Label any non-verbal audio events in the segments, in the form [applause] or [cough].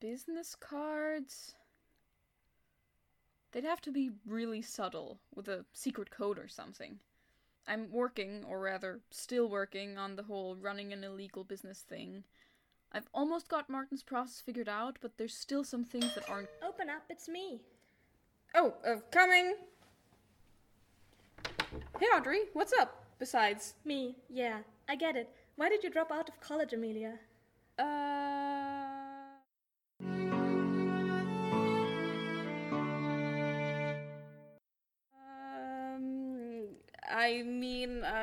business cards. They'd have to be really subtle, with a secret code or something. I'm working, or rather, still working, on the whole running an illegal business thing. I've almost got Martin's process figured out, but there's still some things that aren't. Open up, it's me. Oh, uh, coming! Hey, Audrey, what's up? Besides, Me, yeah, I get it. Why did you drop out of college, Emilia? uh.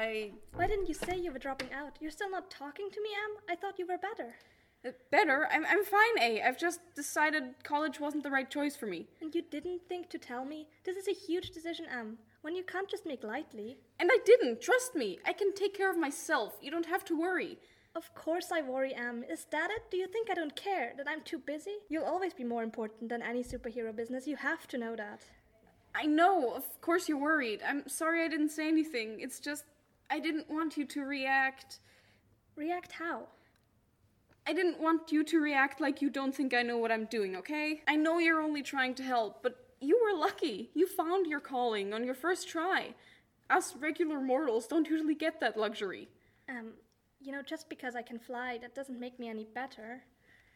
I. Why didn't you say you were dropping out? You're still not talking to me, Am? I thought you were better. Uh, Better. I'm, I'm fine, A. I've just decided college wasn't the right choice for me. And you didn't think to tell me? This is a huge decision, Am. One you can't just make lightly. And I didn't. Trust me. I can take care of myself. You don't have to worry. Of course I worry, Am. Is that it? Do you think I don't care? That I'm too busy? You'll always be more important than any superhero business. You have to know that. I know. Of course you're worried. I'm sorry I didn't say anything. It's just. I didn't want you to react. React how? I didn't want you to react like you don't think I know what I'm doing, okay? I know you're only trying to help, but you were lucky. You found your calling on your first try. Us regular mortals don't usually get that luxury. Um, you know, just because I can fly, that doesn't make me any better.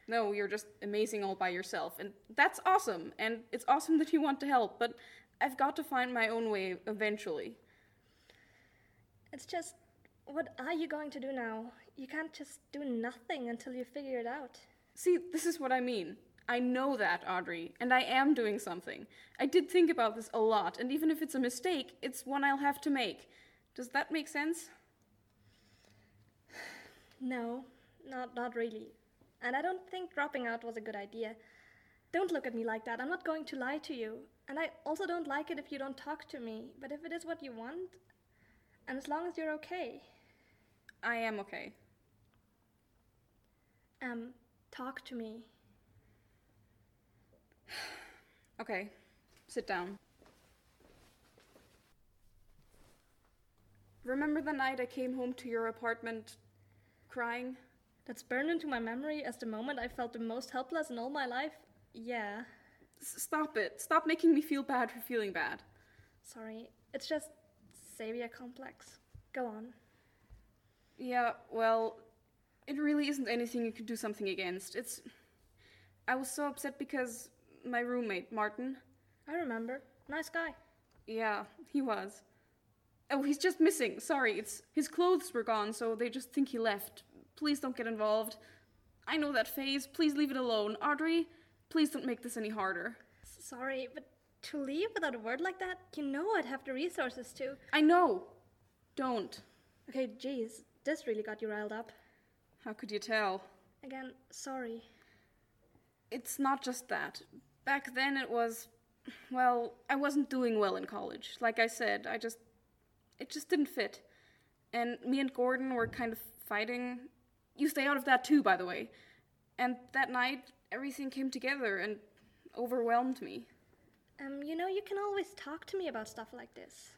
No, you're just amazing all by yourself, and that's awesome, and it's awesome that you want to help, but I've got to find my own way eventually. It's just, what are you going to do now? You can't just do nothing until you figure it out. See, this is what I mean. I know that, Audrey, and I am doing something. I did think about this a lot, and even if it's a mistake, it's one I'll have to make. Does that make sense? [sighs] No, not not really. And I don't think dropping out was a good idea. Don't look at me like that. I'm not going to lie to you. And I also don't like it if you don't talk to me. But if it is what you want, and as long as you're okay, I am okay. um, talk to me. [sighs] Okay, sit down. Remember the night I came home to your apartment crying? That's burned into my memory as the moment I felt the most helpless in all my life. Yeah, S- stop it. Stop making me feel bad for feeling bad. sorry. It's just savior complex. Go on. Yeah, well, it really isn't anything you could do something against. It's. I was so upset because my roommate, Martin. I remember. Nice guy. Yeah, he was. Oh, he's just missing. Sorry, it's his clothes were gone, so they just think he left. Please don't get involved. I know that phase. Please leave it alone. Audrey, please don't make this any harder. Sorry, but to leave without a word like that, you know I'd have the resources to. I know. Don't. Okay, geez, this really got you riled up. How could you tell? Again, sorry. It's not just that. Back then it was. Well, I wasn't doing well in college. Like I said, I just. It just didn't fit. And me and Gordon were kind of fighting. You stay out of that too, by the way. And that night, everything came together and overwhelmed me. Um, you know, you can always talk to me about stuff like this.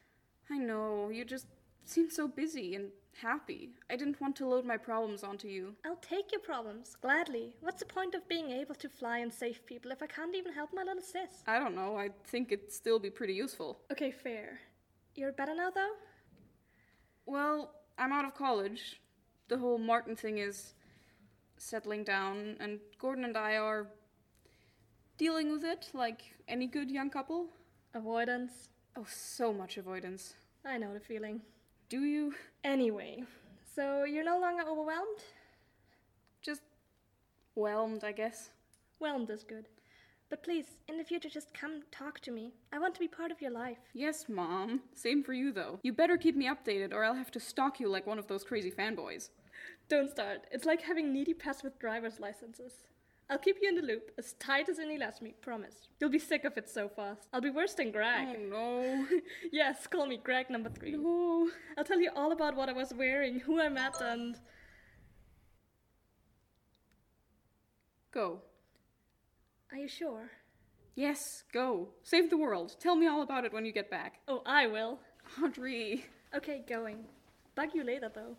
I know, you just seem so busy and happy. I didn't want to load my problems onto you. I'll take your problems, gladly. What's the point of being able to fly and save people if I can't even help my little sis? I don't know, I think it'd still be pretty useful. Okay, fair. You're better now, though? Well, I'm out of college. The whole Martin thing is settling down, and Gordon and I are dealing with it like any good young couple. Avoidance. Oh, so much avoidance. I know the feeling. Do you? Anyway, so you're no longer overwhelmed? Just whelmed, I guess. Whelmed is good. But please, in the future, just come talk to me. I want to be part of your life. Yes, Mom. Same for you, though. You better keep me updated, or I'll have to stalk you like one of those crazy fanboys. Don't start. It's like having needy pets with driver's licenses. I'll keep you in the loop, as tight as any lets me, promise. You'll be sick of it so fast. I'll be worse than Greg. Oh no. [laughs] yes, call me Greg number three. no. I'll tell you all about what I was wearing, who I met, and. Go. Are you sure? Yes, go. Save the world. Tell me all about it when you get back. Oh, I will. Audrey. Okay, going. Bug you later, though.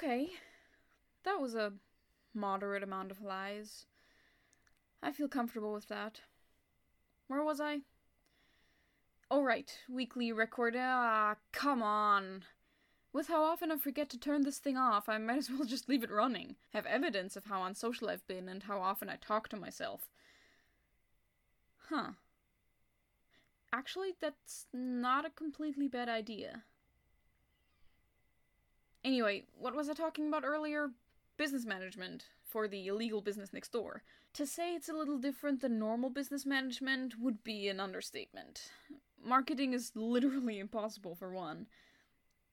Okay. That was a moderate amount of lies. I feel comfortable with that. Where was I? Oh, right. Weekly record. Ah, come on. With how often I forget to turn this thing off, I might as well just leave it running. Have evidence of how unsocial I've been and how often I talk to myself. Huh. Actually, that's not a completely bad idea. Anyway, what was I talking about earlier? Business management for the illegal business next door. To say it's a little different than normal business management would be an understatement. Marketing is literally [laughs] impossible for one.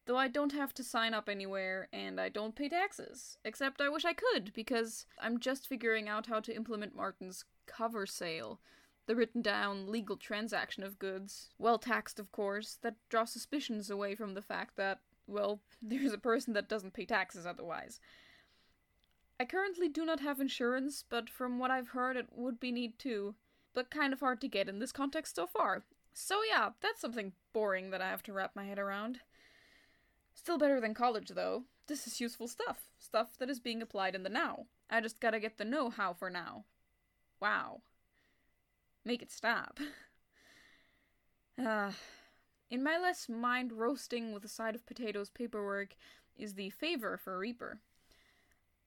Though I don't have to sign up anywhere and I don't pay taxes. Except I wish I could, because I'm just figuring out how to implement Martin's cover sale. The written down legal transaction of goods. Well taxed, of course, that draws suspicions away from the fact that, well, [laughs] there's a person that doesn't pay taxes otherwise. I currently do not have insurance, but from what I've heard, it would be neat too. But kind of hard to get in this context so far. So, yeah, that's something boring that I have to wrap my head around. Still better than college, though. This is useful stuff. Stuff that is being applied in the now. I just gotta get the know how for now. Wow. Make it stop. [laughs] Ah. uh, in my less mind roasting with a side of potatoes paperwork is the favor for Reaper.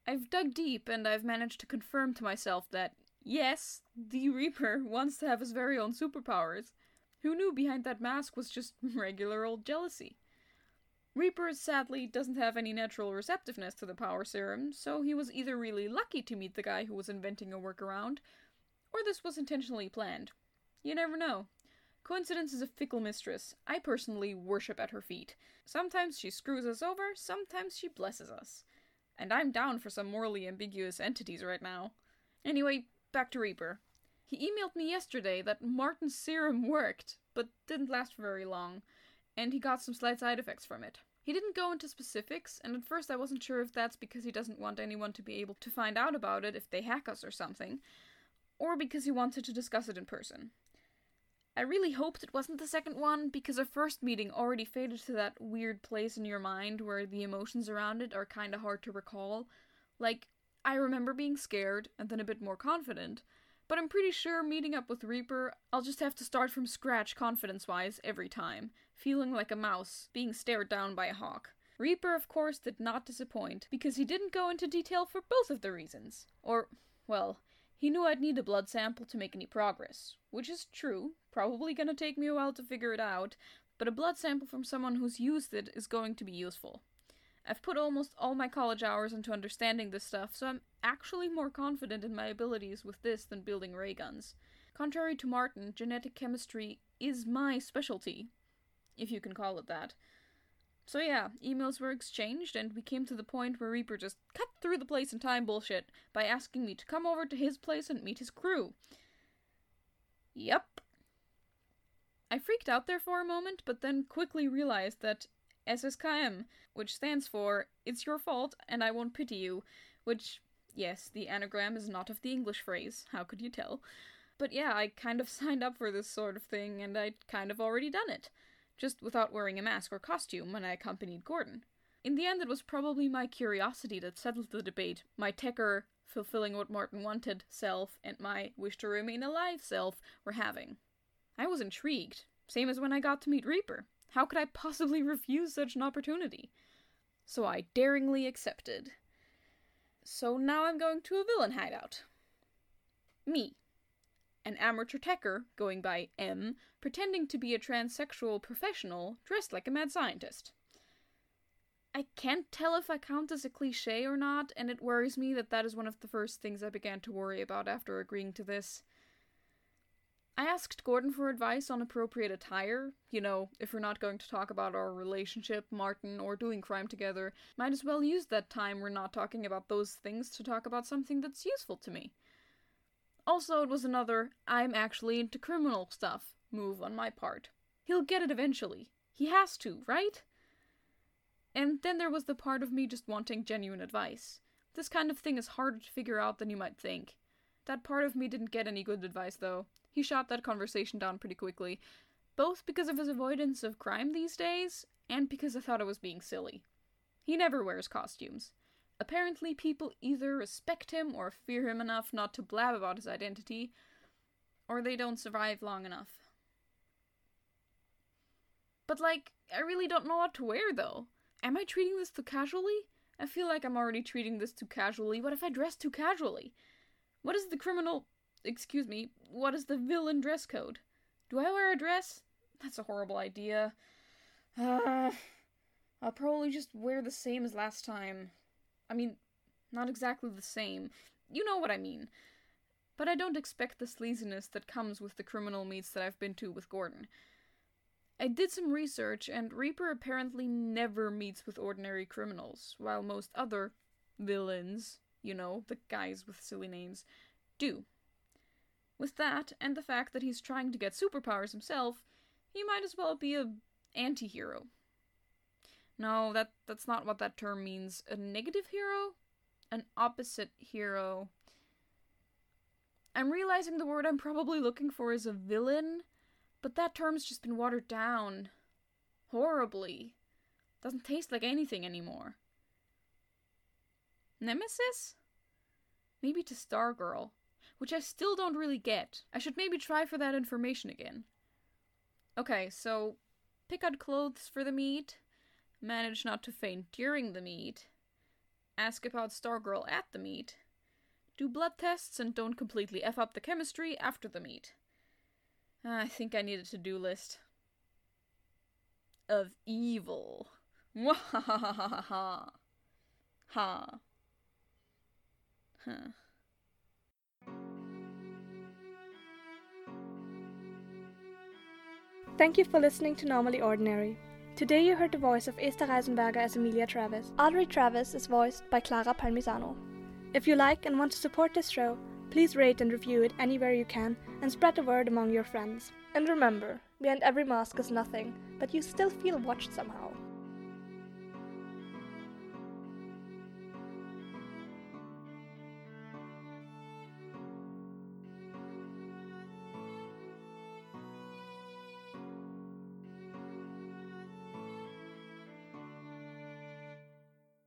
I've dug deep and I've managed to confirm to myself that, yes, the Reaper [laughs] wants to have his very own superpowers. Who knew behind that mask was just [laughs] regular old jealousy? Reaper sadly doesn't have any natural receptiveness to the power serum, so he was either really lucky to meet the guy who was inventing a workaround, or this was intentionally planned. You never know. Coincidence is a fickle mistress. I personally worship at her feet. Sometimes she screws us over, sometimes she blesses us and I'm down for some morally ambiguous entities right now. Anyway, back to Reaper. He emailed me yesterday that Martin's serum worked, but didn't last very long, and he got some slight side effects from it. He didn't go into specifics, and at first I wasn't sure if that's because he doesn't want anyone to be able to find out about it if they hack us or something, or because he wanted to discuss it in person. I really hoped it wasn't the second one because our first meeting already faded to that weird place in your mind where the emotions around it are kinda hard to recall. Like, I remember being scared and then a bit more confident, but I'm pretty sure meeting up with Reaper, I'll just have to start from scratch confidence wise every time, feeling like a mouse being stared down by a hawk. Reaper, of course, did not disappoint because he didn't go into detail for both of the reasons. Or, well, he knew I'd need a blood sample to make any progress, which is true, probably gonna take me a while to figure it out, but a blood sample from someone who's used it is going to be useful. I've put almost all my college hours into understanding this stuff, so I'm actually more confident in my abilities with this than building ray guns. Contrary to Martin, genetic chemistry is my specialty, if you can call it that. So yeah, emails were exchanged, and we came to the point where Reaper just cut through the place and time bullshit by asking me to come over to his place and meet his crew. Yep. I freaked out there for a moment, but then quickly realized that SSKM, which stands for It's Your Fault and I Won't Pity You, which, yes, the anagram is not of the English phrase, how could you tell? But yeah, I kind of [laughs] signed up for this sort of thing, and I'd kind of already done it just without wearing a mask or costume when I accompanied Gordon. In the end, it was probably my curiosity that settled the debate, my Tecker, fulfilling what Martin wanted self, and my wish to remain alive self were having. I was intrigued, same as when I got to meet Reaper. How could I possibly refuse such an opportunity? So I daringly accepted. So now I'm going to a villain hideout. Me, an amateur techer, going by M, pretending to be a transsexual professional dressed like a mad scientist. I can't tell if I count as a cliche or not, and it worries me that that is one of the first things I began to worry about after agreeing to this. I asked Gordon for advice on appropriate attire. You know, if we're not going to talk about our relationship, Martin, or doing crime together, might as well use that time we're not talking about those things to talk about something that's useful to me. Also, it was another I'm actually into criminal stuff move on my part. He'll get it eventually. He has to, right? And then there was the part of me just wanting genuine advice. This kind of thing is harder to figure out than you might think. That part of me didn't get any good advice, though. He shot that conversation down pretty quickly, both because of his avoidance of crime these days, and because I thought I was being silly. He never wears costumes. Apparently, people either respect him or fear him enough not to blab about his identity, or they don't survive long enough. But, like, I really don't know what to wear, though. Am I treating this too casually? I feel like I'm already treating this too casually. What if I dress too casually? What is the criminal. Excuse me, what is the villain dress code? Do I wear a dress? That's a horrible idea. Uh, [sighs] I'll probably just wear the same as last time. I mean, not exactly the same. You know what I mean. But I don't expect the sleaziness that comes with the criminal meets that I've been to with Gordon. I did some research, and Reaper apparently never meets with ordinary criminals, while most other villains, you know, the guys with silly names, do. With that, and the fact that he's trying to get superpowers himself, he might as well be a anti-hero. No, that that's not what that term means. A negative hero? An opposite hero. I'm realizing the word I'm probably looking for is a villain, but that term's just been watered down. Horribly. Doesn't taste like anything anymore. Nemesis? Maybe to Stargirl, which I still don't really get. I should maybe try for that information again. Okay, so pick out clothes for the meet, manage not to faint during the meet, ask about Stargirl at the meet, do blood tests and don't completely F up the chemistry after the meet. I think I need a to do list. Of evil. Wahahaha. [laughs] Ha. Huh. Thank you for listening to Normally Ordinary. Today you heard the voice of Esther Reisenberger as Emilia Travis. Audrey Travis is voiced by Clara Palmisano. If you like and want to support this show, please rate and review it anywhere you can and spread the word among your friends. And remember, behind every mask is nothing, but you still feel watched somehow.